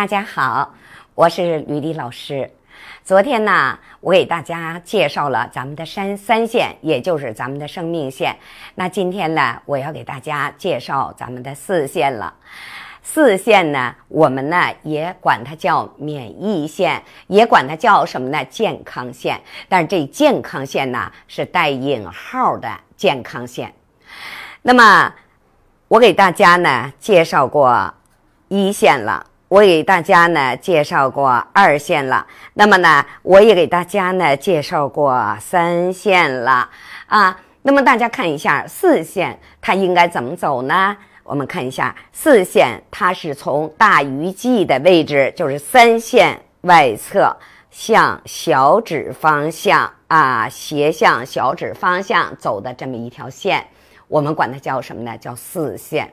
大家好，我是吕丽老师。昨天呢，我给大家介绍了咱们的三三线，也就是咱们的生命线。那今天呢，我要给大家介绍咱们的四线了。四线呢，我们呢也管它叫免疫线，也管它叫什么呢？健康线。但是这健康线呢，是带引号的健康线。那么，我给大家呢介绍过一线了。我给大家呢介绍过二线了，那么呢，我也给大家呢介绍过三线了啊。那么大家看一下四线，它应该怎么走呢？我们看一下四线，它是从大鱼际的位置，就是三线外侧向小指方向啊，斜向小指方向走的这么一条线，我们管它叫什么呢？叫四线。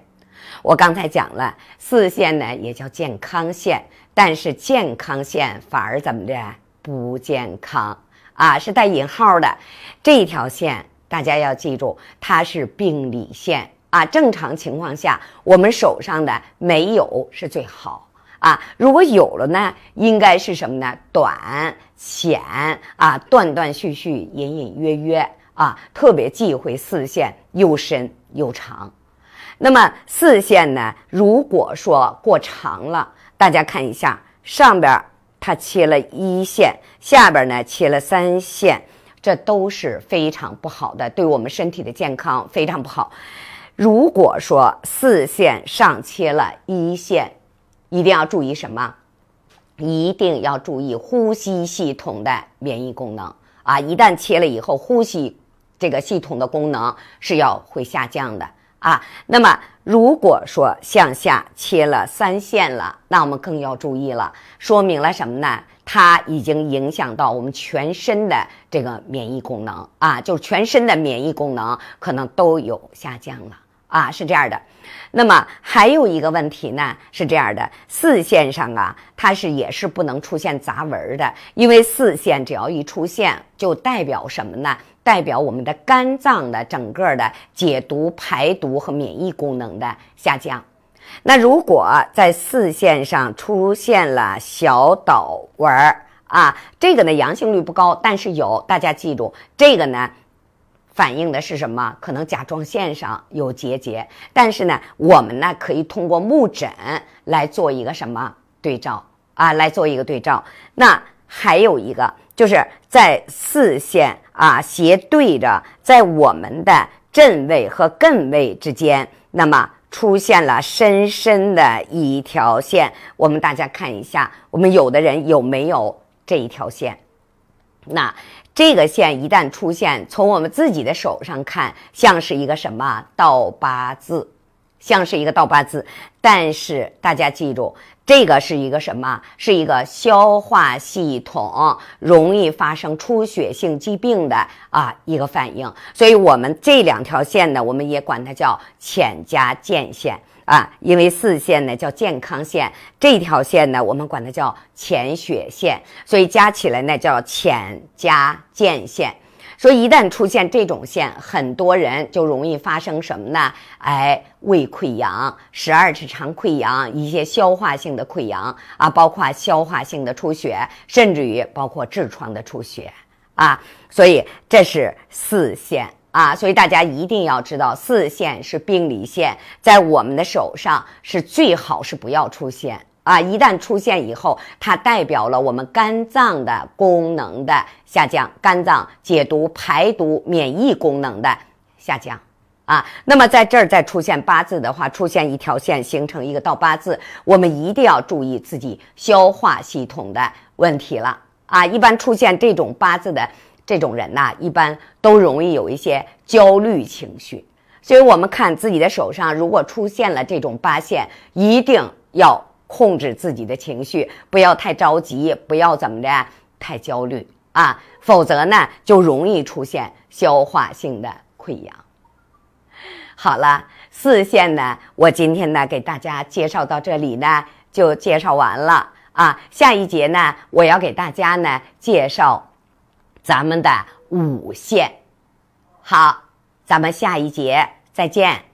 我刚才讲了，四线呢也叫健康线，但是健康线反而怎么的不健康啊？是带引号的这条线，大家要记住，它是病理线啊。正常情况下，我们手上的没有是最好啊。如果有了呢，应该是什么呢？短浅啊，断断续续，隐隐约约啊，特别忌讳四线又深又长。那么四线呢？如果说过长了，大家看一下上边它切了一线，下边呢切了三线，这都是非常不好的，对我们身体的健康非常不好。如果说四线上切了一线，一定要注意什么？一定要注意呼吸系统的免疫功能啊！一旦切了以后，呼吸这个系统的功能是要会下降的。啊，那么如果说向下切了三线了，那我们更要注意了，说明了什么呢？它已经影响到我们全身的这个免疫功能啊，就是全身的免疫功能可能都有下降了啊，是这样的。那么还有一个问题呢，是这样的，四线上啊，它是也是不能出现杂纹的，因为四线只要一出现，就代表什么呢？代表我们的肝脏的整个的解毒、排毒和免疫功能的下降。那如果在四线上出现了小倒纹儿啊，这个呢阳性率不高，但是有，大家记住，这个呢反映的是什么？可能甲状腺上有结节，但是呢，我们呢可以通过目诊来做一个什么对照啊？来做一个对照。那还有一个就是在四线。啊，斜对着在我们的震位和艮位之间，那么出现了深深的一条线。我们大家看一下，我们有的人有没有这一条线？那这个线一旦出现，从我们自己的手上看，像是一个什么倒八字？像是一个倒八字，但是大家记住，这个是一个什么？是一个消化系统容易发生出血性疾病的啊一个反应。所以，我们这两条线呢，我们也管它叫浅加健线啊，因为四线呢叫健康线，这条线呢我们管它叫浅血线，所以加起来呢叫浅加健线。说一旦出现这种线，很多人就容易发生什么呢？哎，胃溃疡、十二指肠溃疡、一些消化性的溃疡啊，包括消化性的出血，甚至于包括痔疮的出血啊。所以这是四线啊，所以大家一定要知道，四线是病理线，在我们的手上是最好是不要出现。啊，一旦出现以后，它代表了我们肝脏的功能的下降，肝脏解毒、排毒、免疫功能的下降。啊，那么在这儿再出现八字的话，出现一条线形成一个倒八字，我们一定要注意自己消化系统的问题了。啊，一般出现这种八字的这种人呐，一般都容易有一些焦虑情绪。所以我们看自己的手上，如果出现了这种八线，一定要。控制自己的情绪，不要太着急，不要怎么的太焦虑啊，否则呢就容易出现消化性的溃疡。好了，四线呢，我今天呢给大家介绍到这里呢就介绍完了啊。下一节呢，我要给大家呢介绍咱们的五线。好，咱们下一节再见。